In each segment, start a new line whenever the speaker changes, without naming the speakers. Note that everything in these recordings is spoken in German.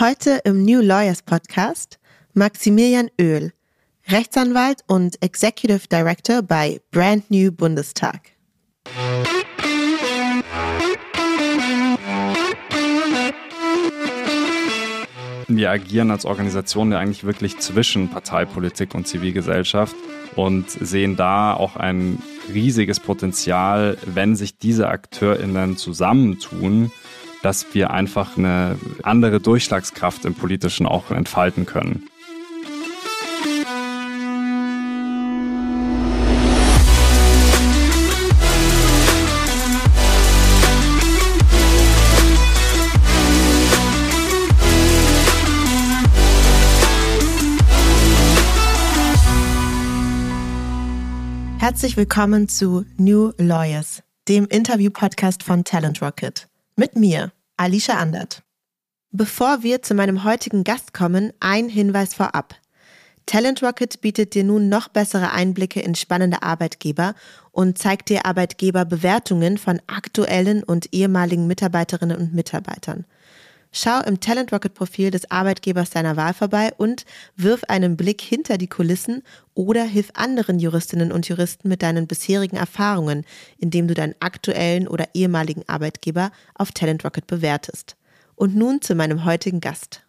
Heute im New Lawyers Podcast Maximilian Oehl, Rechtsanwalt und Executive Director bei Brand New Bundestag.
Wir agieren als Organisation ja eigentlich wirklich zwischen Parteipolitik und Zivilgesellschaft und sehen da auch ein riesiges Potenzial, wenn sich diese AkteurInnen zusammentun, dass wir einfach eine andere Durchschlagskraft im Politischen auch entfalten können.
Herzlich willkommen zu New Lawyers, dem Interview-Podcast von Talent Rocket. Mit mir, Alicia Andert. Bevor wir zu meinem heutigen Gast kommen, ein Hinweis vorab. Talent Rocket bietet dir nun noch bessere Einblicke in spannende Arbeitgeber und zeigt dir Arbeitgeberbewertungen von aktuellen und ehemaligen Mitarbeiterinnen und Mitarbeitern. Schau im Talent Rocket Profil des Arbeitgebers deiner Wahl vorbei und wirf einen Blick hinter die Kulissen oder hilf anderen Juristinnen und Juristen mit deinen bisherigen Erfahrungen, indem du deinen aktuellen oder ehemaligen Arbeitgeber auf Talent Rocket bewertest. Und nun zu meinem heutigen Gast.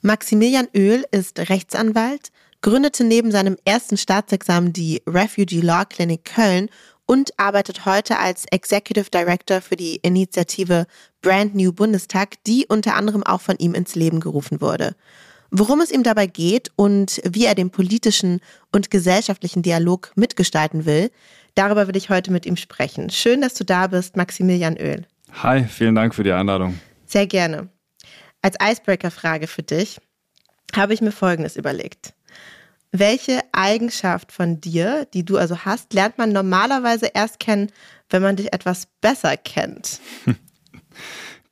Maximilian Oehl ist Rechtsanwalt, gründete neben seinem ersten Staatsexamen die Refugee Law Clinic Köln und arbeitet heute als Executive Director für die Initiative Brand New Bundestag, die unter anderem auch von ihm ins Leben gerufen wurde. Worum es ihm dabei geht und wie er den politischen und gesellschaftlichen Dialog mitgestalten will, darüber will ich heute mit ihm sprechen. Schön, dass du da bist, Maximilian Öl.
Hi, vielen Dank für die Einladung.
Sehr gerne. Als Icebreaker-Frage für dich habe ich mir Folgendes überlegt. Welche Eigenschaft von dir, die du also hast, lernt man normalerweise erst kennen, wenn man dich etwas besser kennt?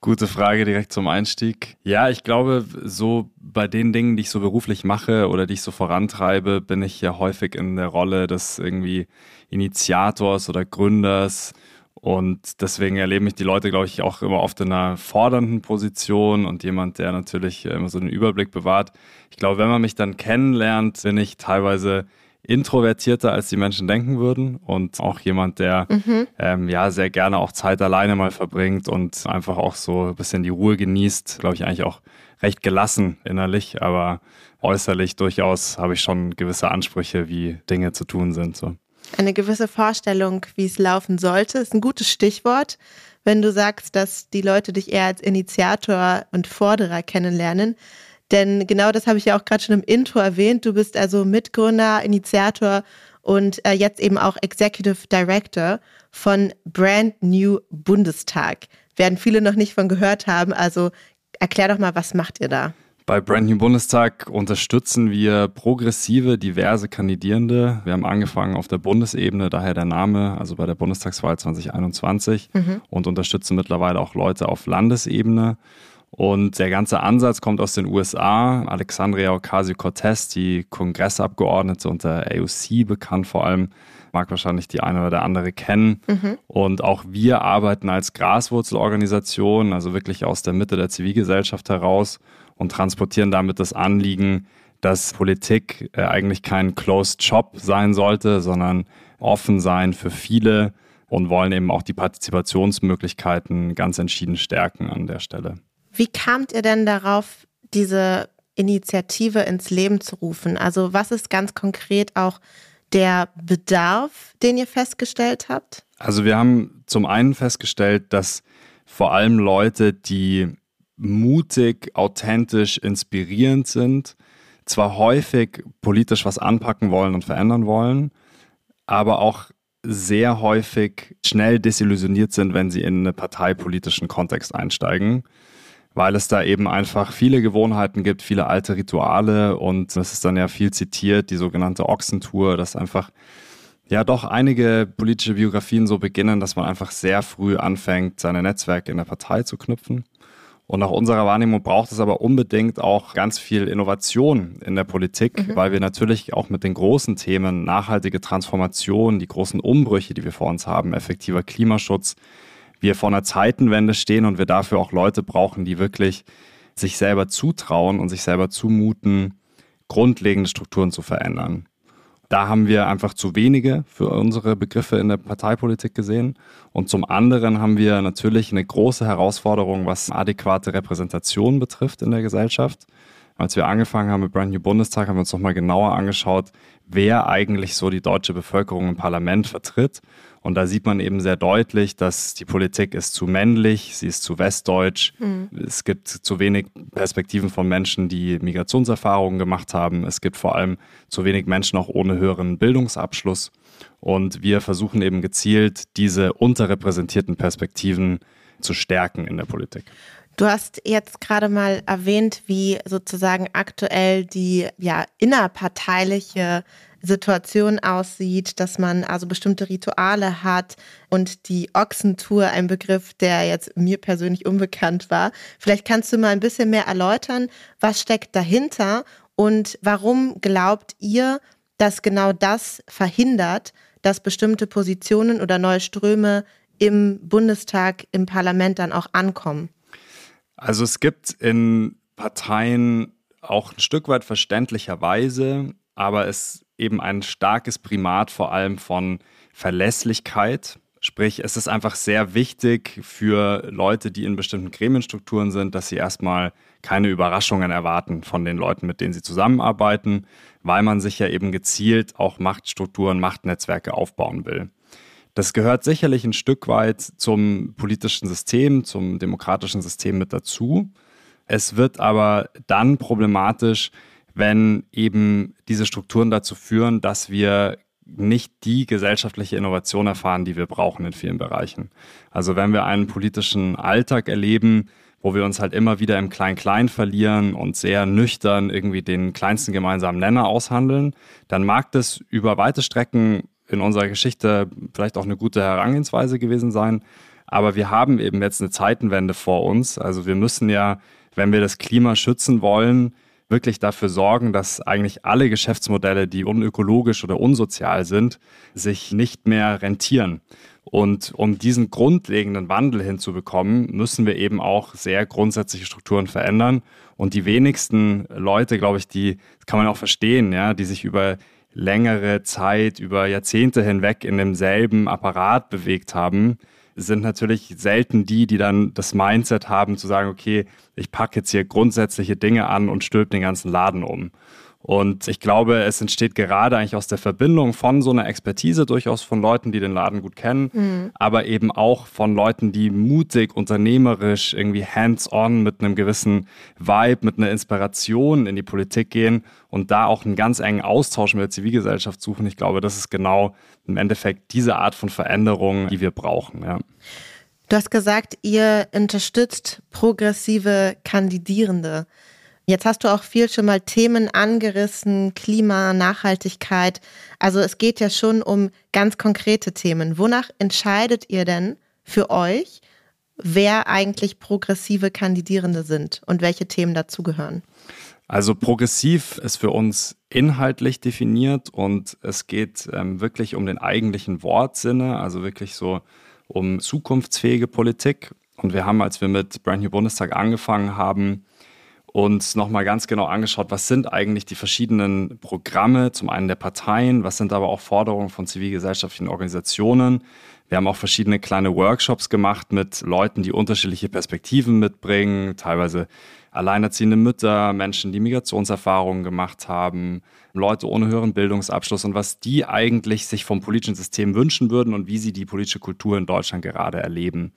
Gute Frage direkt zum Einstieg. Ja, ich glaube, so bei den Dingen, die ich so beruflich mache oder die ich so vorantreibe, bin ich ja häufig in der Rolle des irgendwie Initiators oder Gründers und deswegen erleben mich die Leute, glaube ich, auch immer oft in einer fordernden Position und jemand, der natürlich immer so den Überblick bewahrt. Ich glaube, wenn man mich dann kennenlernt, bin ich teilweise introvertierter, als die Menschen denken würden und auch jemand, der mhm. ähm, ja sehr gerne auch Zeit alleine mal verbringt und einfach auch so ein bisschen die Ruhe genießt. Glaube ich eigentlich auch recht gelassen innerlich, aber äußerlich durchaus habe ich schon gewisse Ansprüche, wie Dinge zu tun sind. So
eine gewisse Vorstellung, wie es laufen sollte. Ist ein gutes Stichwort, wenn du sagst, dass die Leute dich eher als Initiator und Forderer kennenlernen. Denn genau das habe ich ja auch gerade schon im Intro erwähnt. Du bist also Mitgründer, Initiator und äh, jetzt eben auch Executive Director von Brand New Bundestag. Werden viele noch nicht von gehört haben. Also erklär doch mal, was macht ihr da?
Bei Brand New Bundestag unterstützen wir progressive, diverse Kandidierende. Wir haben angefangen auf der Bundesebene, daher der Name, also bei der Bundestagswahl 2021 mhm. und unterstützen mittlerweile auch Leute auf Landesebene. Und der ganze Ansatz kommt aus den USA. Alexandria Ocasio-Cortez, die Kongressabgeordnete unter AOC bekannt vor allem, mag wahrscheinlich die eine oder der andere kennen. Mhm. Und auch wir arbeiten als Graswurzelorganisation, also wirklich aus der Mitte der Zivilgesellschaft heraus und transportieren damit das Anliegen, dass Politik äh, eigentlich kein Closed Shop sein sollte, sondern offen sein für viele und wollen eben auch die Partizipationsmöglichkeiten ganz entschieden stärken an der Stelle.
Wie kamt ihr denn darauf, diese Initiative ins Leben zu rufen? Also was ist ganz konkret auch der Bedarf, den ihr festgestellt habt?
Also wir haben zum einen festgestellt, dass vor allem Leute, die mutig, authentisch, inspirierend sind, zwar häufig politisch was anpacken wollen und verändern wollen, aber auch sehr häufig schnell desillusioniert sind, wenn sie in einen parteipolitischen Kontext einsteigen, weil es da eben einfach viele Gewohnheiten gibt, viele alte Rituale und das ist dann ja viel zitiert, die sogenannte Ochsentour, dass einfach ja doch einige politische Biografien so beginnen, dass man einfach sehr früh anfängt, seine Netzwerke in der Partei zu knüpfen. Und nach unserer Wahrnehmung braucht es aber unbedingt auch ganz viel Innovation in der Politik, mhm. weil wir natürlich auch mit den großen Themen nachhaltige Transformation, die großen Umbrüche, die wir vor uns haben, effektiver Klimaschutz, wir vor einer Zeitenwende stehen und wir dafür auch Leute brauchen, die wirklich sich selber zutrauen und sich selber zumuten, grundlegende Strukturen zu verändern. Da haben wir einfach zu wenige für unsere Begriffe in der Parteipolitik gesehen. Und zum anderen haben wir natürlich eine große Herausforderung, was adäquate Repräsentation betrifft in der Gesellschaft. Als wir angefangen haben mit Brand New Bundestag, haben wir uns nochmal genauer angeschaut, wer eigentlich so die deutsche Bevölkerung im Parlament vertritt. Und da sieht man eben sehr deutlich, dass die Politik ist zu männlich, sie ist zu westdeutsch. Mhm. Es gibt zu wenig Perspektiven von Menschen, die Migrationserfahrungen gemacht haben. Es gibt vor allem zu wenig Menschen auch ohne höheren Bildungsabschluss. Und wir versuchen eben gezielt, diese unterrepräsentierten Perspektiven zu stärken in der Politik.
Du hast jetzt gerade mal erwähnt, wie sozusagen aktuell die ja, innerparteiliche Situation aussieht, dass man also bestimmte Rituale hat und die Ochsentour, ein Begriff, der jetzt mir persönlich unbekannt war. Vielleicht kannst du mal ein bisschen mehr erläutern, was steckt dahinter und warum glaubt ihr, dass genau das verhindert, dass bestimmte Positionen oder neue Ströme im Bundestag, im Parlament dann auch ankommen?
Also es gibt in Parteien auch ein Stück weit verständlicherweise, aber es eben ein starkes Primat vor allem von Verlässlichkeit. Sprich, es ist einfach sehr wichtig für Leute, die in bestimmten Gremienstrukturen sind, dass sie erstmal keine Überraschungen erwarten von den Leuten, mit denen sie zusammenarbeiten, weil man sich ja eben gezielt auch Machtstrukturen, Machtnetzwerke aufbauen will. Das gehört sicherlich ein Stück weit zum politischen System, zum demokratischen System mit dazu. Es wird aber dann problematisch, wenn eben diese Strukturen dazu führen, dass wir nicht die gesellschaftliche Innovation erfahren, die wir brauchen in vielen Bereichen. Also wenn wir einen politischen Alltag erleben, wo wir uns halt immer wieder im Klein-Klein verlieren und sehr nüchtern irgendwie den kleinsten gemeinsamen Nenner aushandeln, dann mag das über weite Strecken in unserer Geschichte vielleicht auch eine gute Herangehensweise gewesen sein. Aber wir haben eben jetzt eine Zeitenwende vor uns. Also wir müssen ja, wenn wir das Klima schützen wollen, wirklich dafür sorgen, dass eigentlich alle Geschäftsmodelle, die unökologisch oder unsozial sind, sich nicht mehr rentieren. Und um diesen grundlegenden Wandel hinzubekommen, müssen wir eben auch sehr grundsätzliche Strukturen verändern. Und die wenigsten Leute, glaube ich, die kann man auch verstehen, ja, die sich über längere Zeit, über Jahrzehnte hinweg in demselben Apparat bewegt haben, sind natürlich selten die, die dann das Mindset haben zu sagen, okay, ich packe jetzt hier grundsätzliche Dinge an und stülpe den ganzen Laden um. Und ich glaube, es entsteht gerade eigentlich aus der Verbindung von so einer Expertise durchaus von Leuten, die den Laden gut kennen, mhm. aber eben auch von Leuten, die mutig, unternehmerisch, irgendwie hands-on mit einem gewissen Vibe, mit einer Inspiration in die Politik gehen und da auch einen ganz engen Austausch mit der Zivilgesellschaft suchen. Ich glaube, das ist genau im Endeffekt diese Art von Veränderung, die wir brauchen. Ja.
Du hast gesagt, ihr unterstützt progressive Kandidierende. Jetzt hast du auch viel schon mal Themen angerissen, Klima, Nachhaltigkeit. Also es geht ja schon um ganz konkrete Themen. Wonach entscheidet ihr denn für euch, wer eigentlich progressive Kandidierende sind und welche Themen dazugehören?
Also progressiv ist für uns inhaltlich definiert und es geht ähm, wirklich um den eigentlichen Wortsinne, also wirklich so um zukunftsfähige Politik. Und wir haben, als wir mit Brand New Bundestag angefangen haben, uns nochmal ganz genau angeschaut, was sind eigentlich die verschiedenen Programme, zum einen der Parteien, was sind aber auch Forderungen von zivilgesellschaftlichen Organisationen. Wir haben auch verschiedene kleine Workshops gemacht mit Leuten, die unterschiedliche Perspektiven mitbringen, teilweise alleinerziehende Mütter, Menschen, die Migrationserfahrungen gemacht haben, Leute ohne höheren Bildungsabschluss und was die eigentlich sich vom politischen System wünschen würden und wie sie die politische Kultur in Deutschland gerade erleben.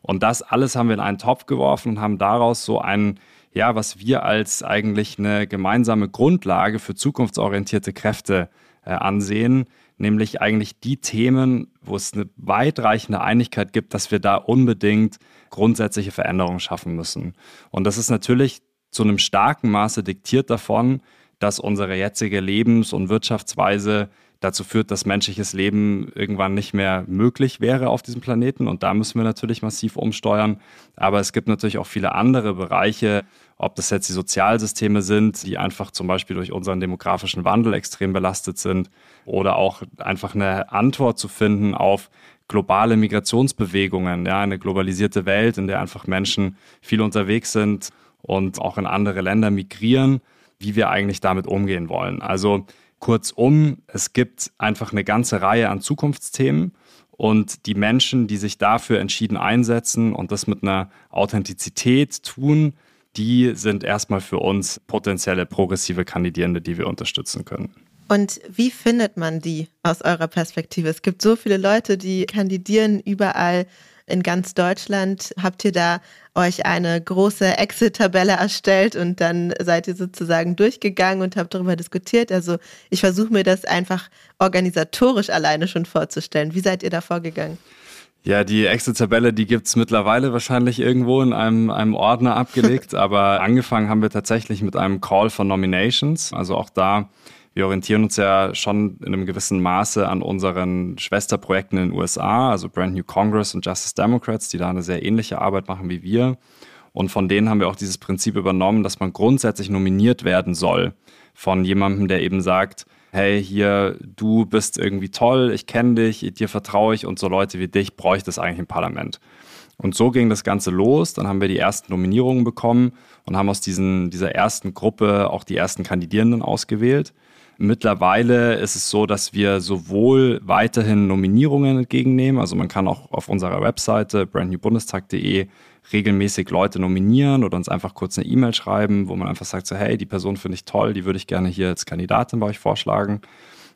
Und das alles haben wir in einen Topf geworfen und haben daraus so einen ja, was wir als eigentlich eine gemeinsame Grundlage für zukunftsorientierte Kräfte äh, ansehen, nämlich eigentlich die Themen, wo es eine weitreichende Einigkeit gibt, dass wir da unbedingt grundsätzliche Veränderungen schaffen müssen. Und das ist natürlich zu einem starken Maße diktiert davon, dass unsere jetzige Lebens- und Wirtschaftsweise dazu führt, dass menschliches Leben irgendwann nicht mehr möglich wäre auf diesem Planeten. Und da müssen wir natürlich massiv umsteuern. Aber es gibt natürlich auch viele andere Bereiche, ob das jetzt die Sozialsysteme sind, die einfach zum Beispiel durch unseren demografischen Wandel extrem belastet sind, oder auch einfach eine Antwort zu finden auf globale Migrationsbewegungen, ja, eine globalisierte Welt, in der einfach Menschen viel unterwegs sind und auch in andere Länder migrieren, wie wir eigentlich damit umgehen wollen. Also kurzum, es gibt einfach eine ganze Reihe an Zukunftsthemen und die Menschen, die sich dafür entschieden einsetzen und das mit einer Authentizität tun, die sind erstmal für uns potenzielle progressive Kandidierende, die wir unterstützen können.
Und wie findet man die aus eurer Perspektive? Es gibt so viele Leute, die kandidieren überall in ganz Deutschland. Habt ihr da euch eine große Exit-Tabelle erstellt und dann seid ihr sozusagen durchgegangen und habt darüber diskutiert? Also ich versuche mir das einfach organisatorisch alleine schon vorzustellen. Wie seid ihr da vorgegangen?
Ja, die Excel-Tabelle, die gibt's mittlerweile wahrscheinlich irgendwo in einem, einem Ordner abgelegt, aber angefangen haben wir tatsächlich mit einem Call for Nominations. Also auch da, wir orientieren uns ja schon in einem gewissen Maße an unseren Schwesterprojekten in den USA, also Brand New Congress und Justice Democrats, die da eine sehr ähnliche Arbeit machen wie wir. Und von denen haben wir auch dieses Prinzip übernommen, dass man grundsätzlich nominiert werden soll von jemandem, der eben sagt, hey, hier, du bist irgendwie toll, ich kenne dich, dir vertraue ich und so Leute wie dich bräuchte es eigentlich im Parlament. Und so ging das Ganze los. Dann haben wir die ersten Nominierungen bekommen und haben aus diesen, dieser ersten Gruppe auch die ersten Kandidierenden ausgewählt. Mittlerweile ist es so, dass wir sowohl weiterhin Nominierungen entgegennehmen, also man kann auch auf unserer Webseite brandnewbundestag.de regelmäßig Leute nominieren oder uns einfach kurz eine E-Mail schreiben, wo man einfach sagt, so hey, die Person finde ich toll, die würde ich gerne hier als Kandidatin bei euch vorschlagen.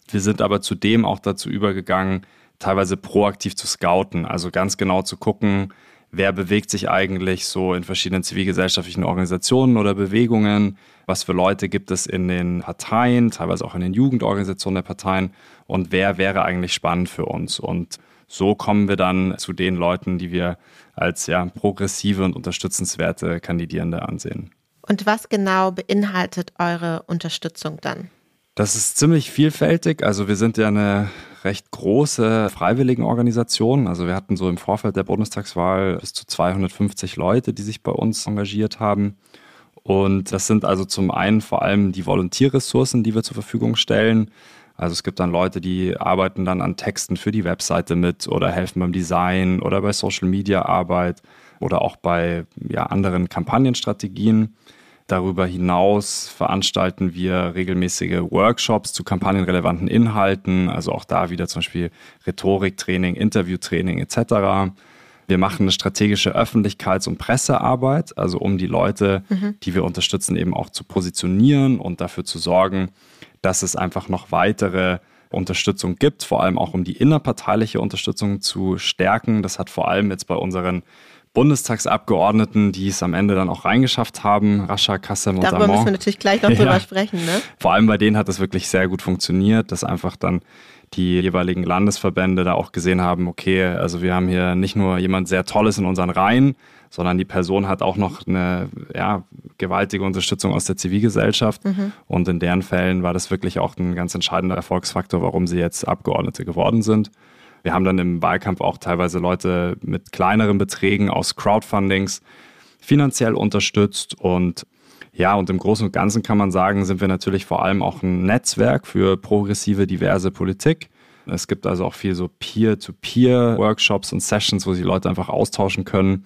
Wir sind aber zudem auch dazu übergegangen, teilweise proaktiv zu scouten, also ganz genau zu gucken, wer bewegt sich eigentlich so in verschiedenen zivilgesellschaftlichen Organisationen oder Bewegungen, was für Leute gibt es in den Parteien, teilweise auch in den Jugendorganisationen der Parteien und wer wäre eigentlich spannend für uns. Und so kommen wir dann zu den Leuten, die wir als ja, progressive und unterstützenswerte Kandidierende ansehen.
Und was genau beinhaltet eure Unterstützung dann?
Das ist ziemlich vielfältig. Also wir sind ja eine recht große Freiwilligenorganisation. Also wir hatten so im Vorfeld der Bundestagswahl bis zu 250 Leute, die sich bei uns engagiert haben. Und das sind also zum einen vor allem die Volontierressourcen, die wir zur Verfügung stellen. Also es gibt dann Leute, die arbeiten dann an Texten für die Webseite mit oder helfen beim Design oder bei Social Media Arbeit oder auch bei ja, anderen Kampagnenstrategien. Darüber hinaus veranstalten wir regelmäßige Workshops zu kampagnenrelevanten Inhalten, also auch da wieder zum Beispiel Rhetoriktraining, Interviewtraining etc. Wir machen eine strategische Öffentlichkeits- und Pressearbeit, also um die Leute, mhm. die wir unterstützen, eben auch zu positionieren und dafür zu sorgen, dass es einfach noch weitere Unterstützung gibt, vor allem auch um die innerparteiliche Unterstützung zu stärken. Das hat vor allem jetzt bei unseren Bundestagsabgeordneten, die es am Ende dann auch reingeschafft haben, Rascha Kassem und
Darüber müssen wir natürlich gleich noch ja. drüber sprechen. Ne?
Vor allem bei denen hat es wirklich sehr gut funktioniert, dass einfach dann die jeweiligen Landesverbände da auch gesehen haben, okay, also wir haben hier nicht nur jemand sehr Tolles in unseren Reihen, sondern die Person hat auch noch eine ja, gewaltige Unterstützung aus der Zivilgesellschaft. Mhm. Und in deren Fällen war das wirklich auch ein ganz entscheidender Erfolgsfaktor, warum sie jetzt Abgeordnete geworden sind. Wir haben dann im Wahlkampf auch teilweise Leute mit kleineren Beträgen aus Crowdfundings finanziell unterstützt und ja, und im Großen und Ganzen kann man sagen, sind wir natürlich vor allem auch ein Netzwerk für progressive, diverse Politik. Es gibt also auch viel so Peer-to-Peer-Workshops und Sessions, wo sich Leute einfach austauschen können.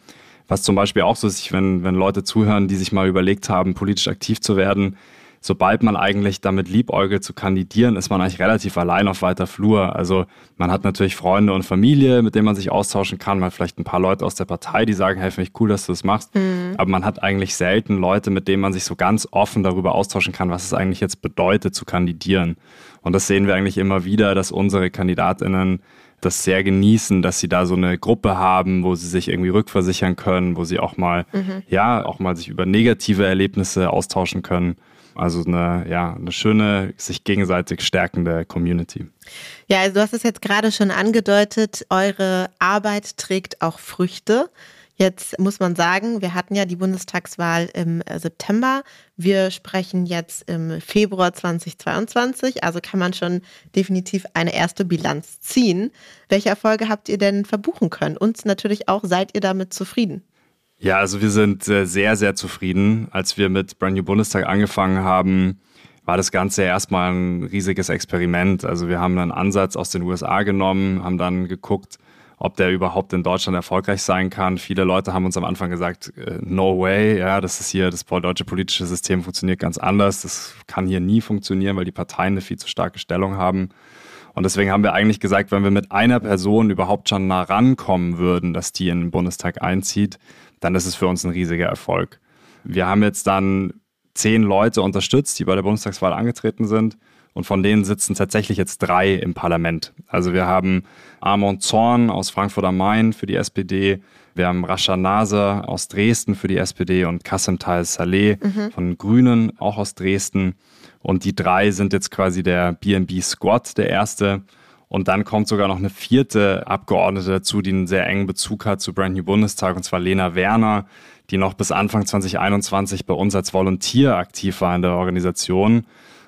Was zum Beispiel auch so ist, wenn, wenn Leute zuhören, die sich mal überlegt haben, politisch aktiv zu werden, sobald man eigentlich damit liebäugelt zu kandidieren, ist man eigentlich relativ allein auf weiter Flur. Also man hat natürlich Freunde und Familie, mit denen man sich austauschen kann, man hat vielleicht ein paar Leute aus der Partei, die sagen, hey, finde ich cool, dass du das machst. Mhm. Aber man hat eigentlich selten Leute, mit denen man sich so ganz offen darüber austauschen kann, was es eigentlich jetzt bedeutet zu kandidieren. Und das sehen wir eigentlich immer wieder, dass unsere Kandidatinnen das sehr genießen, dass sie da so eine Gruppe haben, wo sie sich irgendwie rückversichern können, wo sie auch mal, mhm. ja, auch mal sich über negative Erlebnisse austauschen können. Also eine, ja, eine schöne, sich gegenseitig stärkende Community.
Ja, also du hast es jetzt gerade schon angedeutet, eure Arbeit trägt auch Früchte. Jetzt muss man sagen, wir hatten ja die Bundestagswahl im äh, September. Wir sprechen jetzt im Februar 2022, also kann man schon definitiv eine erste Bilanz ziehen. Welche Erfolge habt ihr denn verbuchen können? Und natürlich auch, seid ihr damit zufrieden?
Ja, also wir sind äh, sehr, sehr zufrieden. Als wir mit Brand New Bundestag angefangen haben, war das Ganze erstmal ein riesiges Experiment. Also wir haben einen Ansatz aus den USA genommen, haben dann geguckt, ob der überhaupt in Deutschland erfolgreich sein kann. Viele Leute haben uns am Anfang gesagt, äh, no way, ja, das ist hier, das deutsche politische System funktioniert ganz anders. Das kann hier nie funktionieren, weil die Parteien eine viel zu starke Stellung haben. Und deswegen haben wir eigentlich gesagt, wenn wir mit einer Person überhaupt schon nah rankommen würden, dass die in den Bundestag einzieht, dann ist es für uns ein riesiger Erfolg. Wir haben jetzt dann zehn Leute unterstützt, die bei der Bundestagswahl angetreten sind. Und von denen sitzen tatsächlich jetzt drei im Parlament. Also wir haben Armand Zorn aus Frankfurt am Main für die SPD, wir haben Rascha Naser aus Dresden für die SPD und Kassem Tal Saleh mhm. von Grünen auch aus Dresden. Und die drei sind jetzt quasi der BNB Squad, der erste. Und dann kommt sogar noch eine vierte Abgeordnete dazu, die einen sehr engen Bezug hat zu Brand New Bundestag, und zwar Lena Werner, die noch bis Anfang 2021 bei uns als Volontier aktiv war in der Organisation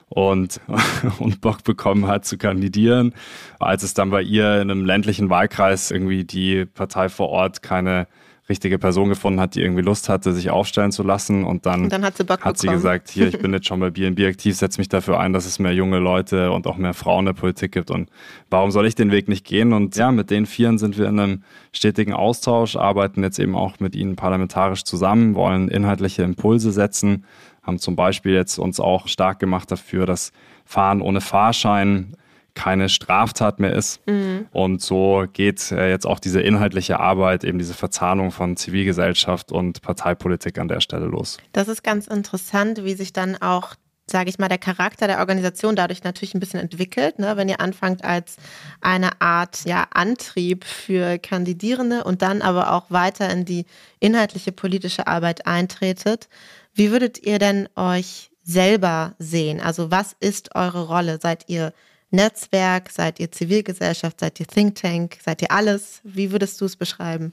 und, und Bock bekommen hat zu kandidieren. Als es dann bei ihr in einem ländlichen Wahlkreis irgendwie die Partei vor Ort keine richtige Person gefunden hat, die irgendwie Lust hatte, sich aufstellen zu lassen. Und dann, und
dann hat, sie, Bock
hat sie gesagt, hier, ich bin jetzt schon bei BNB aktiv, setze mich dafür ein, dass es mehr junge Leute und auch mehr Frauen in der Politik gibt. Und warum soll ich den Weg nicht gehen? Und ja, mit den Vieren sind wir in einem stetigen Austausch, arbeiten jetzt eben auch mit ihnen parlamentarisch zusammen, wollen inhaltliche Impulse setzen haben zum Beispiel jetzt uns auch stark gemacht dafür, dass Fahren ohne Fahrschein keine Straftat mehr ist. Mhm. Und so geht äh, jetzt auch diese inhaltliche Arbeit, eben diese Verzahnung von Zivilgesellschaft und Parteipolitik an der Stelle los.
Das ist ganz interessant, wie sich dann auch sage ich mal, der Charakter der Organisation dadurch natürlich ein bisschen entwickelt, ne? wenn ihr anfangt als eine Art ja, Antrieb für Kandidierende und dann aber auch weiter in die inhaltliche politische Arbeit eintretet. Wie würdet ihr denn euch selber sehen? Also was ist eure Rolle? Seid ihr Netzwerk? Seid ihr Zivilgesellschaft? Seid ihr Think Tank? Seid ihr alles? Wie würdest du es beschreiben?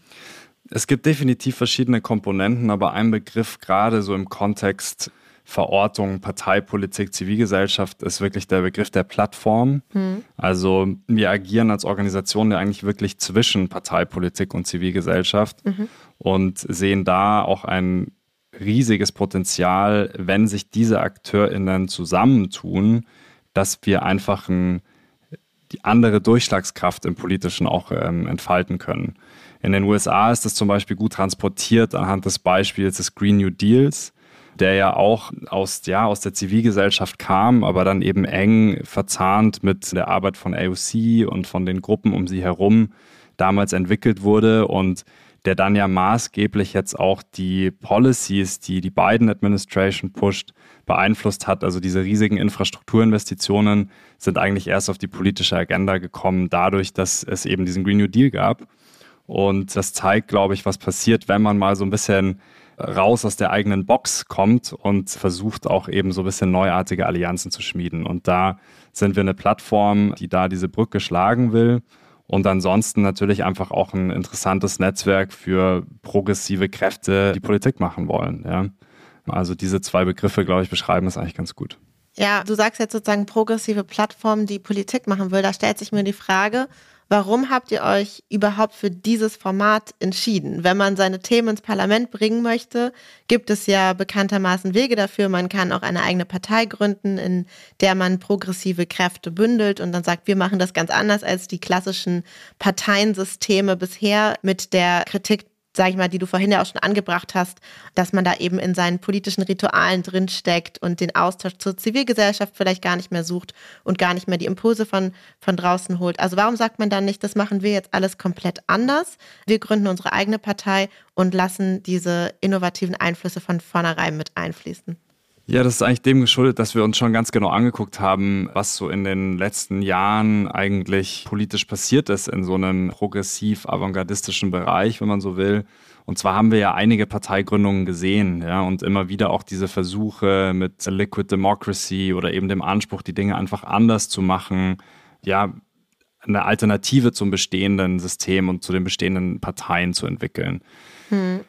Es gibt definitiv verschiedene Komponenten, aber ein Begriff gerade so im Kontext Verortung, Parteipolitik, Zivilgesellschaft ist wirklich der Begriff der Plattform. Mhm. Also wir agieren als Organisation ja eigentlich wirklich zwischen Parteipolitik und Zivilgesellschaft mhm. und sehen da auch ein riesiges Potenzial, wenn sich diese AkteurInnen zusammentun, dass wir einfach ein, die andere Durchschlagskraft im Politischen auch ähm, entfalten können. In den USA ist das zum Beispiel gut transportiert anhand des Beispiels des Green New Deals, der ja auch aus, ja, aus der Zivilgesellschaft kam, aber dann eben eng verzahnt mit der Arbeit von AOC und von den Gruppen um sie herum damals entwickelt wurde und der dann ja maßgeblich jetzt auch die Policies, die die Biden Administration pusht, beeinflusst hat. Also diese riesigen Infrastrukturinvestitionen sind eigentlich erst auf die politische Agenda gekommen, dadurch, dass es eben diesen Green New Deal gab. Und das zeigt, glaube ich, was passiert, wenn man mal so ein bisschen raus aus der eigenen Box kommt und versucht auch eben so ein bisschen neuartige Allianzen zu schmieden. Und da sind wir eine Plattform, die da diese Brücke schlagen will und ansonsten natürlich einfach auch ein interessantes Netzwerk für progressive Kräfte, die Politik machen wollen. Ja. Also diese zwei Begriffe, glaube ich, beschreiben es eigentlich ganz gut.
Ja, du sagst jetzt sozusagen progressive Plattform, die Politik machen will. Da stellt sich mir die Frage, Warum habt ihr euch überhaupt für dieses Format entschieden? Wenn man seine Themen ins Parlament bringen möchte, gibt es ja bekanntermaßen Wege dafür. Man kann auch eine eigene Partei gründen, in der man progressive Kräfte bündelt und dann sagt, wir machen das ganz anders als die klassischen Parteiensysteme bisher mit der Kritik sage ich mal, die du vorhin ja auch schon angebracht hast, dass man da eben in seinen politischen Ritualen drinsteckt und den Austausch zur Zivilgesellschaft vielleicht gar nicht mehr sucht und gar nicht mehr die Impulse von, von draußen holt. Also warum sagt man dann nicht, das machen wir jetzt alles komplett anders? Wir gründen unsere eigene Partei und lassen diese innovativen Einflüsse von vornherein mit einfließen.
Ja, das ist eigentlich dem geschuldet, dass wir uns schon ganz genau angeguckt haben, was so in den letzten Jahren eigentlich politisch passiert ist in so einem progressiv-avantgardistischen Bereich, wenn man so will. Und zwar haben wir ja einige Parteigründungen gesehen, ja, und immer wieder auch diese Versuche mit Liquid Democracy oder eben dem Anspruch, die Dinge einfach anders zu machen, ja, eine Alternative zum bestehenden System und zu den bestehenden Parteien zu entwickeln. Hm.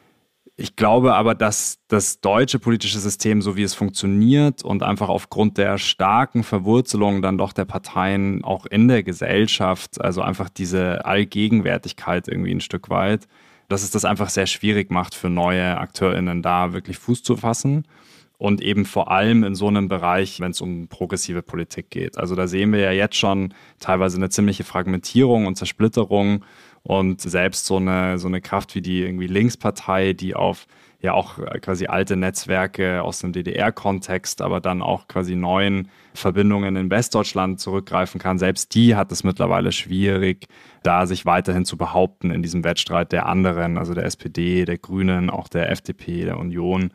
Ich glaube aber, dass das deutsche politische System, so wie es funktioniert und einfach aufgrund der starken Verwurzelung dann doch der Parteien auch in der Gesellschaft, also einfach diese Allgegenwärtigkeit irgendwie ein Stück weit, dass es das einfach sehr schwierig macht für neue AkteurInnen da wirklich Fuß zu fassen. Und eben vor allem in so einem Bereich, wenn es um progressive Politik geht. Also da sehen wir ja jetzt schon teilweise eine ziemliche Fragmentierung und Zersplitterung Und selbst so eine, so eine Kraft wie die irgendwie Linkspartei, die auf ja auch quasi alte Netzwerke aus dem DDR-Kontext, aber dann auch quasi neuen Verbindungen in Westdeutschland zurückgreifen kann. Selbst die hat es mittlerweile schwierig, da sich weiterhin zu behaupten in diesem Wettstreit der anderen, also der SPD, der Grünen, auch der FDP, der Union.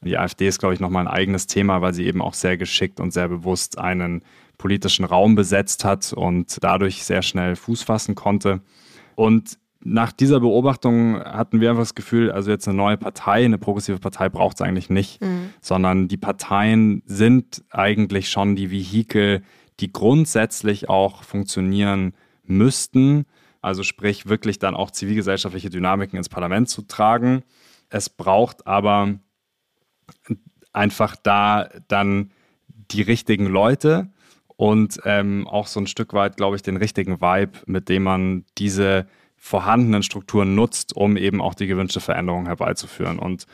Die AfD ist, glaube ich, nochmal ein eigenes Thema, weil sie eben auch sehr geschickt und sehr bewusst einen politischen Raum besetzt hat und dadurch sehr schnell Fuß fassen konnte. Und nach dieser Beobachtung hatten wir einfach das Gefühl, also jetzt eine neue Partei, eine progressive Partei braucht es eigentlich nicht, mhm. sondern die Parteien sind eigentlich schon die Vehikel, die grundsätzlich auch funktionieren müssten. Also sprich, wirklich dann auch zivilgesellschaftliche Dynamiken ins Parlament zu tragen. Es braucht aber einfach da dann die richtigen Leute und ähm, auch so ein Stück weit, glaube ich, den richtigen Vibe, mit dem man diese vorhandenen Strukturen nutzt, um eben auch die gewünschte Veränderung herbeizuführen. Und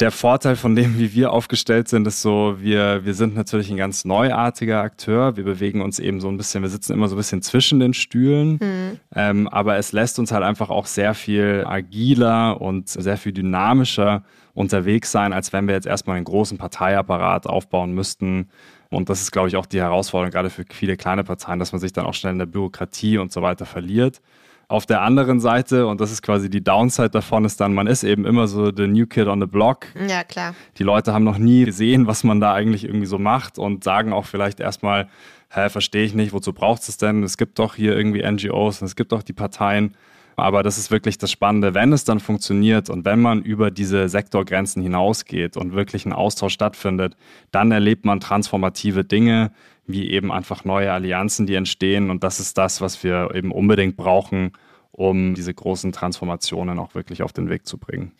der Vorteil von dem, wie wir aufgestellt sind, ist so, wir, wir sind natürlich ein ganz neuartiger Akteur. Wir bewegen uns eben so ein bisschen, wir sitzen immer so ein bisschen zwischen den Stühlen. Mhm. Ähm, aber es lässt uns halt einfach auch sehr viel agiler und sehr viel dynamischer unterwegs sein, als wenn wir jetzt erstmal einen großen Parteiapparat aufbauen müssten. Und das ist, glaube ich, auch die Herausforderung, gerade für viele kleine Parteien, dass man sich dann auch schnell in der Bürokratie und so weiter verliert. Auf der anderen Seite, und das ist quasi die Downside davon, ist dann, man ist eben immer so the new kid on the block.
Ja, klar.
Die Leute haben noch nie gesehen, was man da eigentlich irgendwie so macht und sagen auch vielleicht erstmal, hä, verstehe ich nicht, wozu braucht es denn? Es gibt doch hier irgendwie NGOs und es gibt doch die Parteien. Aber das ist wirklich das Spannende, wenn es dann funktioniert und wenn man über diese Sektorgrenzen hinausgeht und wirklich ein Austausch stattfindet, dann erlebt man transformative Dinge, wie eben einfach neue Allianzen, die entstehen. Und das ist das, was wir eben unbedingt brauchen, um diese großen Transformationen auch wirklich auf den Weg zu bringen.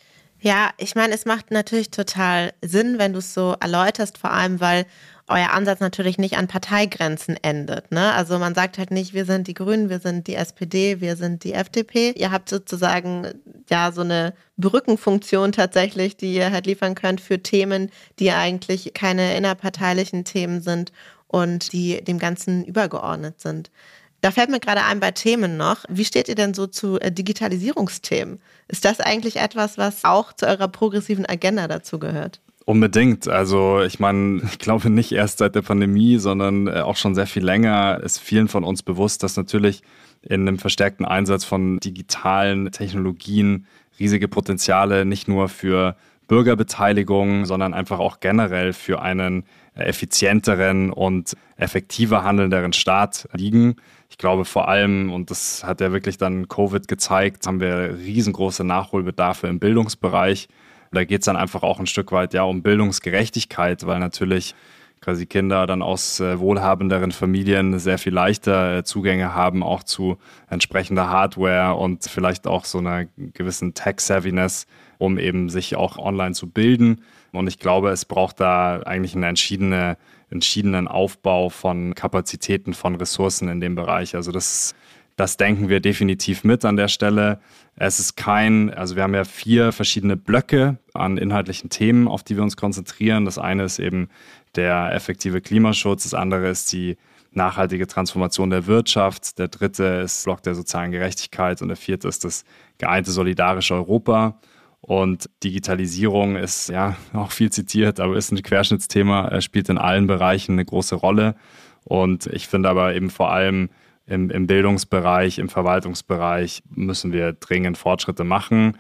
Ja, ich meine, es macht natürlich total Sinn, wenn du es so erläuterst, vor allem weil euer Ansatz natürlich nicht an Parteigrenzen endet. Ne? Also man sagt halt nicht, wir sind die Grünen, wir sind die SPD, wir sind die FDP. Ihr habt sozusagen ja so eine Brückenfunktion tatsächlich, die ihr halt liefern könnt für Themen, die eigentlich keine innerparteilichen Themen sind und die dem Ganzen übergeordnet sind. Da fällt mir gerade ein bei Themen noch. Wie steht ihr denn so zu äh, Digitalisierungsthemen? Ist das eigentlich etwas, was auch zu eurer progressiven Agenda dazu gehört?
Unbedingt. Also ich meine, ich glaube nicht erst seit der Pandemie, sondern äh, auch schon sehr viel länger ist vielen von uns bewusst, dass natürlich in einem verstärkten Einsatz von digitalen Technologien riesige Potenziale nicht nur für Bürgerbeteiligung, sondern einfach auch generell für einen effizienteren und effektiver handelnderen Staat liegen. Ich glaube vor allem, und das hat ja wirklich dann Covid gezeigt, haben wir riesengroße Nachholbedarfe im Bildungsbereich. Da geht es dann einfach auch ein Stück weit ja um Bildungsgerechtigkeit, weil natürlich quasi Kinder dann aus äh, wohlhabenderen Familien sehr viel leichter äh, Zugänge haben, auch zu entsprechender Hardware und vielleicht auch so einer gewissen Tech-Savviness, um eben sich auch online zu bilden. Und ich glaube, es braucht da eigentlich einen entschiedene, entschiedenen Aufbau von Kapazitäten, von Ressourcen in dem Bereich. Also das, das denken wir definitiv mit an der Stelle. Es ist kein, also wir haben ja vier verschiedene Blöcke an inhaltlichen Themen, auf die wir uns konzentrieren. Das eine ist eben der effektive Klimaschutz, das andere ist die nachhaltige Transformation der Wirtschaft, der dritte ist Block der sozialen Gerechtigkeit und der vierte ist das geeinte solidarische Europa. Und Digitalisierung ist ja auch viel zitiert, aber ist ein Querschnittsthema, spielt in allen Bereichen eine große Rolle. Und ich finde aber eben vor allem im, im Bildungsbereich, im Verwaltungsbereich müssen wir dringend Fortschritte machen.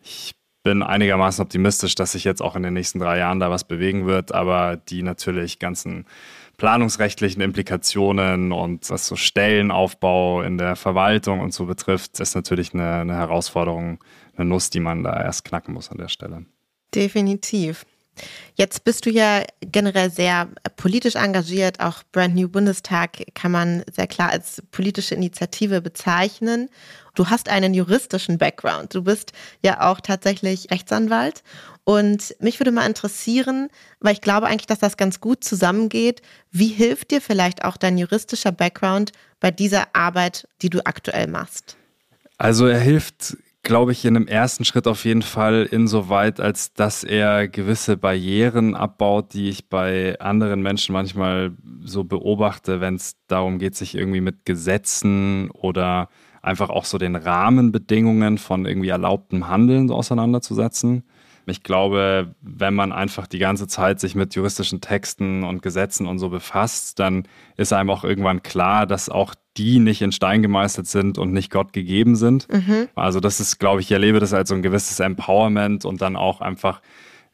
Ich bin einigermaßen optimistisch, dass sich jetzt auch in den nächsten drei Jahren da was bewegen wird, aber die natürlich ganzen planungsrechtlichen Implikationen und was so Stellenaufbau in der Verwaltung und so betrifft, ist natürlich eine, eine Herausforderung, eine Nuss, die man da erst knacken muss an der Stelle.
Definitiv. Jetzt bist du ja generell sehr politisch engagiert. Auch Brand New Bundestag kann man sehr klar als politische Initiative bezeichnen. Du hast einen juristischen Background. Du bist ja auch tatsächlich Rechtsanwalt. Und mich würde mal interessieren, weil ich glaube eigentlich, dass das ganz gut zusammengeht. Wie hilft dir vielleicht auch dein juristischer Background bei dieser Arbeit, die du aktuell machst?
Also er hilft glaube ich, in einem ersten Schritt auf jeden Fall insoweit, als dass er gewisse Barrieren abbaut, die ich bei anderen Menschen manchmal so beobachte, wenn es darum geht, sich irgendwie mit Gesetzen oder einfach auch so den Rahmenbedingungen von irgendwie erlaubtem Handeln auseinanderzusetzen. Ich glaube, wenn man einfach die ganze Zeit sich mit juristischen Texten und Gesetzen und so befasst, dann ist einem auch irgendwann klar, dass auch die nicht in Stein gemeißelt sind und nicht Gott gegeben sind. Mhm. Also das ist, glaube ich, ich erlebe das als so ein gewisses Empowerment und dann auch einfach,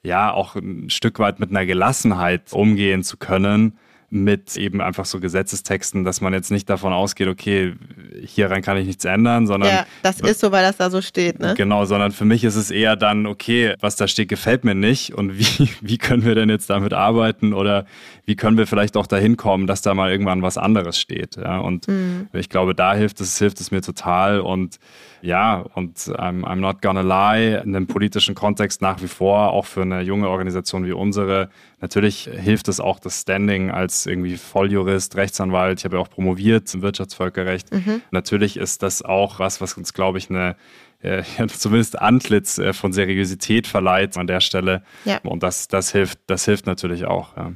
ja, auch ein Stück weit mit einer Gelassenheit umgehen zu können mit eben einfach so Gesetzestexten, dass man jetzt nicht davon ausgeht, okay, hieran kann ich nichts ändern, sondern. Ja,
das ist so, weil das da so steht, ne?
Genau, sondern für mich ist es eher dann, okay, was da steht, gefällt mir nicht und wie, wie können wir denn jetzt damit arbeiten oder wie können wir vielleicht auch dahin kommen, dass da mal irgendwann was anderes steht. Ja? Und mhm. ich glaube, da hilft es, hilft es mir total und ja, und I'm, I'm not gonna lie, in einem politischen Kontext nach wie vor, auch für eine junge Organisation wie unsere, natürlich hilft es auch das Standing als irgendwie Volljurist, Rechtsanwalt. Ich habe ja auch promoviert im Wirtschaftsvölkerrecht. Mhm. Natürlich ist das auch was, was uns, glaube ich, eine äh, zumindest Antlitz äh, von Seriosität verleiht an der Stelle. Ja. Und das, das hilft, das hilft natürlich auch. Ja.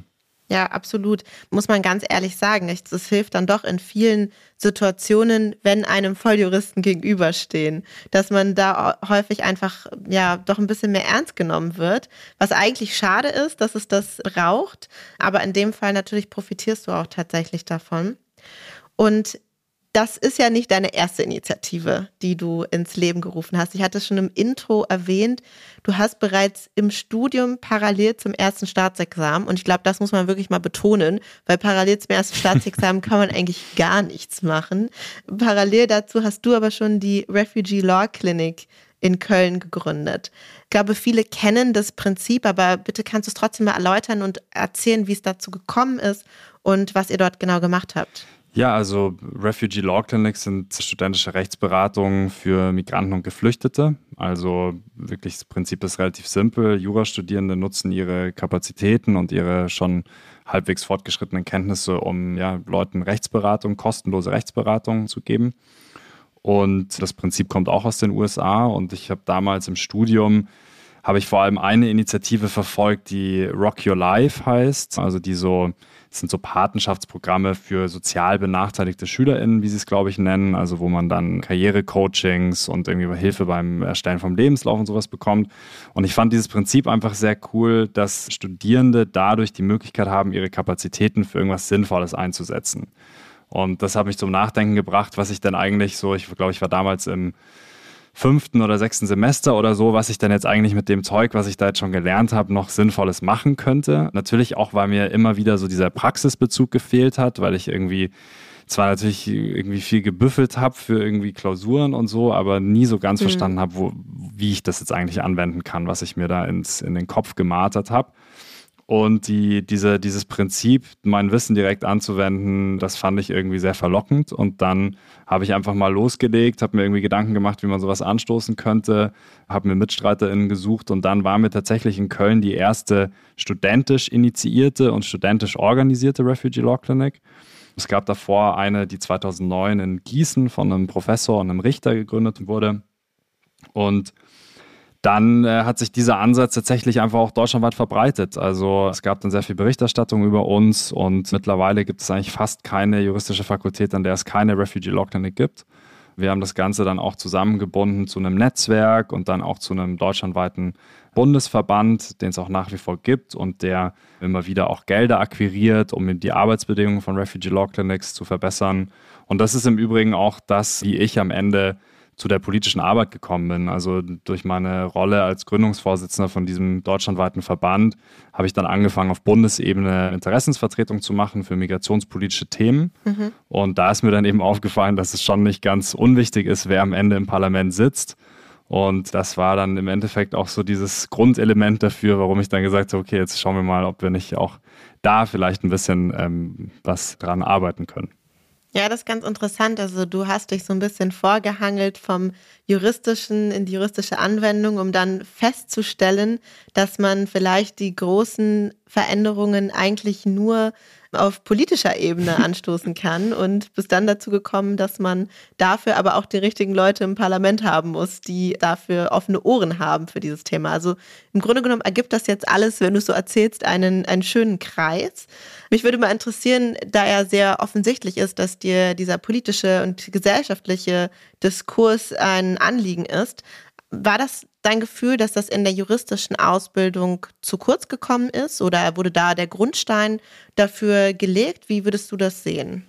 Ja, absolut. Muss man ganz ehrlich sagen. Es hilft dann doch in vielen Situationen, wenn einem Volljuristen gegenüberstehen, dass man da häufig einfach ja doch ein bisschen mehr ernst genommen wird. Was eigentlich schade ist, dass es das braucht. Aber in dem Fall natürlich profitierst du auch tatsächlich davon. Und das ist ja nicht deine erste Initiative, die du ins Leben gerufen hast. Ich hatte es schon im Intro erwähnt, du hast bereits im Studium parallel zum ersten Staatsexamen, und ich glaube, das muss man wirklich mal betonen, weil parallel zum ersten Staatsexamen kann man eigentlich gar nichts machen. Parallel dazu hast du aber schon die Refugee Law Clinic in Köln gegründet. Ich glaube, viele kennen das Prinzip, aber bitte kannst du es trotzdem mal erläutern und erzählen, wie es dazu gekommen ist und was ihr dort genau gemacht habt.
Ja, also Refugee Law Clinics sind studentische Rechtsberatungen für Migranten und Geflüchtete. Also wirklich das Prinzip ist relativ simpel. Jurastudierende nutzen ihre Kapazitäten und ihre schon halbwegs fortgeschrittenen Kenntnisse, um ja, Leuten Rechtsberatung, kostenlose Rechtsberatung zu geben. Und das Prinzip kommt auch aus den USA. Und ich habe damals im Studium habe ich vor allem eine Initiative verfolgt, die Rock Your Life heißt, also die so das sind so Patenschaftsprogramme für sozial benachteiligte SchülerInnen, wie sie es, glaube ich, nennen. Also, wo man dann Karrierecoachings und irgendwie Hilfe beim Erstellen vom Lebenslauf und sowas bekommt. Und ich fand dieses Prinzip einfach sehr cool, dass Studierende dadurch die Möglichkeit haben, ihre Kapazitäten für irgendwas Sinnvolles einzusetzen. Und das hat mich zum Nachdenken gebracht, was ich denn eigentlich so, ich glaube, ich war damals im fünften oder sechsten Semester oder so, was ich dann jetzt eigentlich mit dem Zeug, was ich da jetzt schon gelernt habe, noch Sinnvolles machen könnte. Natürlich auch, weil mir immer wieder so dieser Praxisbezug gefehlt hat, weil ich irgendwie zwar natürlich irgendwie viel gebüffelt habe für irgendwie Klausuren und so, aber nie so ganz mhm. verstanden habe, wie ich das jetzt eigentlich anwenden kann, was ich mir da ins, in den Kopf gemartert habe. Und die, diese, dieses Prinzip, mein Wissen direkt anzuwenden, das fand ich irgendwie sehr verlockend. Und dann habe ich einfach mal losgelegt, habe mir irgendwie Gedanken gemacht, wie man sowas anstoßen könnte, habe mir MitstreiterInnen gesucht und dann war mir tatsächlich in Köln die erste studentisch initiierte und studentisch organisierte Refugee Law Clinic. Es gab davor eine, die 2009 in Gießen von einem Professor und einem Richter gegründet wurde. Und dann äh, hat sich dieser Ansatz tatsächlich einfach auch deutschlandweit verbreitet. Also es gab dann sehr viel Berichterstattung über uns und mittlerweile gibt es eigentlich fast keine juristische Fakultät, an der es keine Refugee Law Clinic gibt. Wir haben das Ganze dann auch zusammengebunden zu einem Netzwerk und dann auch zu einem deutschlandweiten Bundesverband, den es auch nach wie vor gibt und der immer wieder auch Gelder akquiriert, um die Arbeitsbedingungen von Refugee Law Clinics zu verbessern. Und das ist im Übrigen auch das, wie ich am Ende zu der politischen Arbeit gekommen bin. Also durch meine Rolle als Gründungsvorsitzender von diesem deutschlandweiten Verband habe ich dann angefangen, auf Bundesebene Interessensvertretung zu machen für migrationspolitische Themen. Mhm. Und da ist mir dann eben aufgefallen, dass es schon nicht ganz unwichtig ist, wer am Ende im Parlament sitzt. Und das war dann im Endeffekt auch so dieses Grundelement dafür, warum ich dann gesagt habe, okay, jetzt schauen wir mal, ob wir nicht auch da vielleicht ein bisschen ähm, was dran arbeiten können.
Ja, das ist ganz interessant. Also du hast dich so ein bisschen vorgehangelt vom juristischen in die juristische Anwendung, um dann festzustellen, dass man vielleicht die großen Veränderungen eigentlich nur auf politischer Ebene anstoßen kann und bis dann dazu gekommen, dass man dafür aber auch die richtigen Leute im Parlament haben muss, die dafür offene Ohren haben für dieses Thema. Also im Grunde genommen ergibt das jetzt alles, wenn du es so erzählst, einen, einen schönen Kreis. Mich würde mal interessieren, da ja sehr offensichtlich ist, dass dir dieser politische und gesellschaftliche Diskurs ein Anliegen ist. War das dein Gefühl, dass das in der juristischen Ausbildung zu kurz gekommen ist oder wurde da der Grundstein dafür gelegt? Wie würdest du das sehen?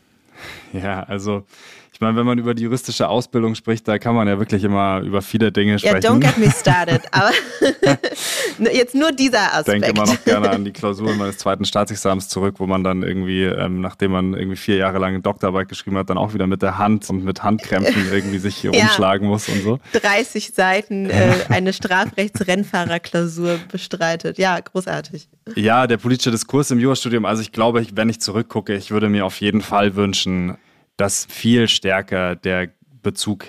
Ja, also ich meine, wenn man über die juristische Ausbildung spricht, da kann man ja wirklich immer über viele Dinge sprechen.
Ja, don't get me started. Aber jetzt nur dieser Aspekt.
Ich denke immer noch gerne an die Klausur meines zweiten Staatsexamens zurück, wo man dann irgendwie, ähm, nachdem man irgendwie vier Jahre lang Doktorarbeit geschrieben hat, dann auch wieder mit der Hand und mit Handkrämpfen irgendwie sich hier ja. umschlagen muss und so.
30 Seiten äh, eine Strafrechtsrennfahrerklausur bestreitet. Ja, großartig.
Ja, der politische Diskurs im Jurastudium, also ich glaube, wenn ich zurückgucke, ich würde mir auf jeden Fall wünschen, dass viel stärker der Bezug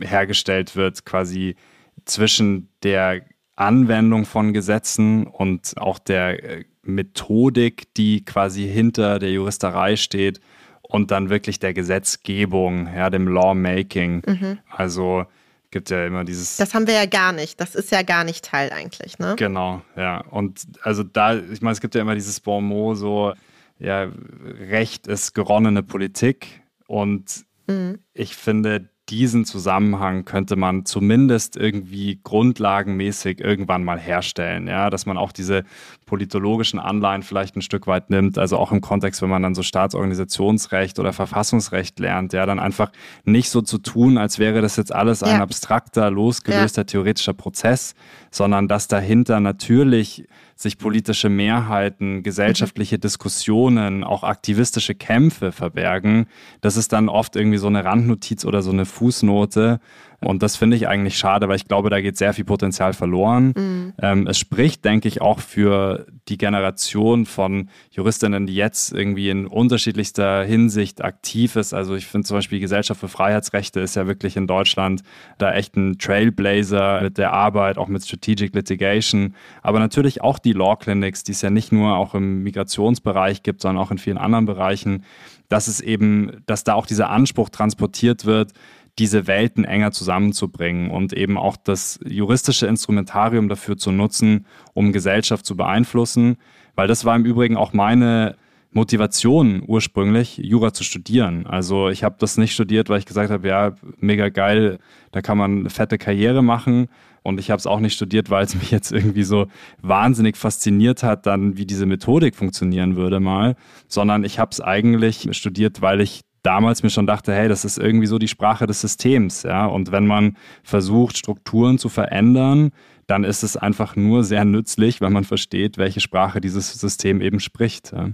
hergestellt wird, quasi zwischen der Anwendung von Gesetzen und auch der äh, Methodik, die quasi hinter der Juristerei steht und dann wirklich der Gesetzgebung, ja, dem Lawmaking. Mhm. Also gibt ja immer dieses.
Das haben wir ja gar nicht. Das ist ja gar nicht Teil eigentlich, ne?
Genau, ja. Und also da, ich meine, es gibt ja immer dieses Bon mot so, ja, Recht ist geronnene Politik. Und mhm. ich finde, diesen Zusammenhang könnte man zumindest irgendwie grundlagenmäßig irgendwann mal herstellen, ja, dass man auch diese politologischen Anleihen vielleicht ein Stück weit nimmt, also auch im Kontext, wenn man dann so Staatsorganisationsrecht oder Verfassungsrecht lernt, ja, dann einfach nicht so zu tun, als wäre das jetzt alles ein abstrakter, losgelöster ja. theoretischer Prozess, sondern dass dahinter natürlich sich politische Mehrheiten, gesellschaftliche Diskussionen, auch aktivistische Kämpfe verbergen. Das ist dann oft irgendwie so eine Randnotiz oder so eine Fußnote. Und das finde ich eigentlich schade, weil ich glaube, da geht sehr viel Potenzial verloren. Mhm. Ähm, es spricht, denke ich, auch für die Generation von Juristinnen, die jetzt irgendwie in unterschiedlichster Hinsicht aktiv ist. Also ich finde zum Beispiel die Gesellschaft für Freiheitsrechte ist ja wirklich in Deutschland da echt ein Trailblazer mit der Arbeit, auch mit Strategic Litigation. Aber natürlich auch die Law Clinics, die es ja nicht nur auch im Migrationsbereich gibt, sondern auch in vielen anderen Bereichen dass es eben, dass da auch dieser Anspruch transportiert wird, diese Welten enger zusammenzubringen und eben auch das juristische Instrumentarium dafür zu nutzen, um Gesellschaft zu beeinflussen. Weil das war im Übrigen auch meine Motivation ursprünglich, Jura zu studieren. Also ich habe das nicht studiert, weil ich gesagt habe, ja, mega geil, da kann man eine fette Karriere machen. Und ich habe es auch nicht studiert, weil es mich jetzt irgendwie so wahnsinnig fasziniert hat, dann wie diese Methodik funktionieren würde mal, sondern ich habe es eigentlich studiert, weil ich damals mir schon dachte, hey, das ist irgendwie so die Sprache des Systems, ja. Und wenn man versucht, Strukturen zu verändern, dann ist es einfach nur sehr nützlich, wenn man versteht, welche Sprache dieses System eben spricht. Ja.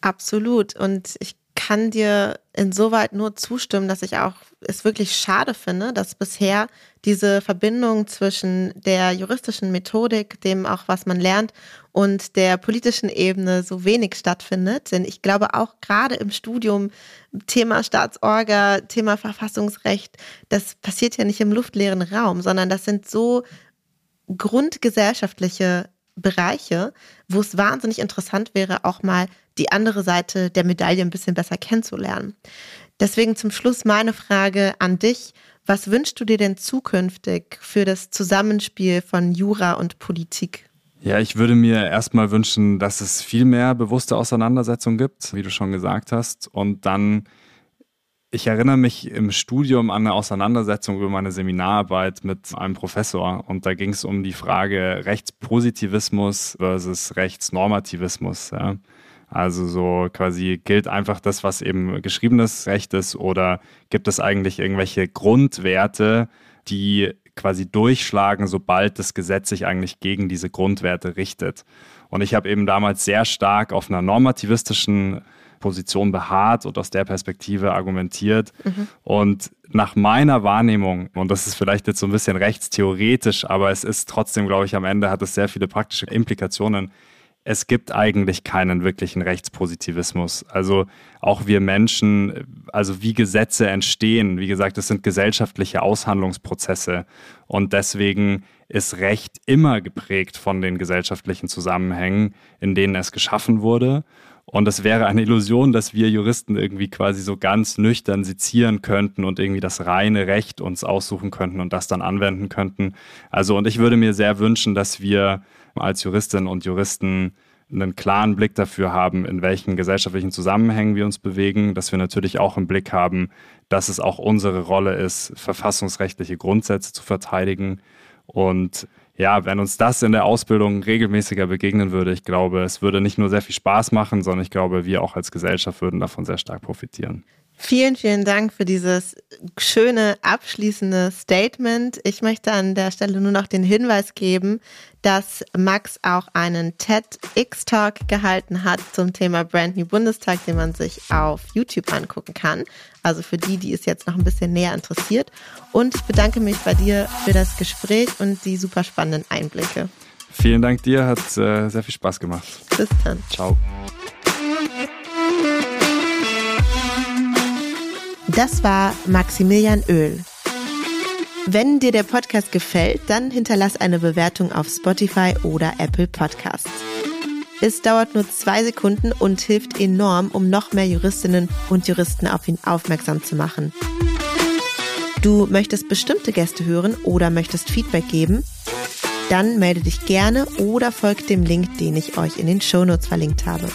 Absolut. Und ich kann dir insoweit nur zustimmen, dass ich auch es wirklich schade finde, dass bisher diese Verbindung zwischen der juristischen Methodik, dem auch was man lernt, und der politischen Ebene so wenig stattfindet. Denn ich glaube auch gerade im Studium Thema Staatsorga, Thema Verfassungsrecht, das passiert ja nicht im luftleeren Raum, sondern das sind so grundgesellschaftliche Bereiche, wo es wahnsinnig interessant wäre, auch mal die andere Seite der Medaille ein bisschen besser kennenzulernen. Deswegen zum Schluss meine Frage an dich. Was wünschst du dir denn zukünftig für das Zusammenspiel von Jura und Politik?
Ja, ich würde mir erstmal wünschen, dass es viel mehr bewusste Auseinandersetzung gibt, wie du schon gesagt hast. Und dann, ich erinnere mich im Studium an eine Auseinandersetzung über meine Seminararbeit mit einem Professor. Und da ging es um die Frage Rechtspositivismus versus Rechtsnormativismus. Ja. Also so quasi gilt einfach das, was eben geschriebenes Recht ist oder gibt es eigentlich irgendwelche Grundwerte, die quasi durchschlagen, sobald das Gesetz sich eigentlich gegen diese Grundwerte richtet. Und ich habe eben damals sehr stark auf einer normativistischen Position beharrt und aus der Perspektive argumentiert. Mhm. Und nach meiner Wahrnehmung, und das ist vielleicht jetzt so ein bisschen rechtstheoretisch, aber es ist trotzdem, glaube ich, am Ende hat es sehr viele praktische Implikationen, es gibt eigentlich keinen wirklichen Rechtspositivismus. Also auch wir Menschen, also wie Gesetze entstehen, wie gesagt, es sind gesellschaftliche Aushandlungsprozesse und deswegen ist Recht immer geprägt von den gesellschaftlichen Zusammenhängen, in denen es geschaffen wurde. Und es wäre eine Illusion, dass wir Juristen irgendwie quasi so ganz nüchtern sezieren könnten und irgendwie das reine Recht uns aussuchen könnten und das dann anwenden könnten. Also, und ich würde mir sehr wünschen, dass wir als Juristinnen und Juristen einen klaren Blick dafür haben, in welchen gesellschaftlichen Zusammenhängen wir uns bewegen, dass wir natürlich auch im Blick haben, dass es auch unsere Rolle ist, verfassungsrechtliche Grundsätze zu verteidigen. Und ja, wenn uns das in der Ausbildung regelmäßiger begegnen würde, ich glaube, es würde nicht nur sehr viel Spaß machen, sondern ich glaube, wir auch als Gesellschaft würden davon sehr stark profitieren.
Vielen, vielen Dank für dieses schöne abschließende Statement. Ich möchte an der Stelle nur noch den Hinweis geben, dass Max auch einen TEDx-Talk gehalten hat zum Thema Brand New Bundestag, den man sich auf YouTube angucken kann. Also für die, die es jetzt noch ein bisschen näher interessiert. Und ich bedanke mich bei dir für das Gespräch und die super spannenden Einblicke.
Vielen Dank dir, hat äh, sehr viel Spaß gemacht.
Bis dann.
Ciao.
Das war Maximilian Öl. Wenn dir der Podcast gefällt, dann hinterlass eine Bewertung auf Spotify oder Apple Podcasts. Es dauert nur zwei Sekunden und hilft enorm, um noch mehr Juristinnen und Juristen auf ihn aufmerksam zu machen. Du möchtest bestimmte Gäste hören oder möchtest Feedback geben? Dann melde dich gerne oder folgt dem Link, den ich euch in den Shownotes verlinkt habe.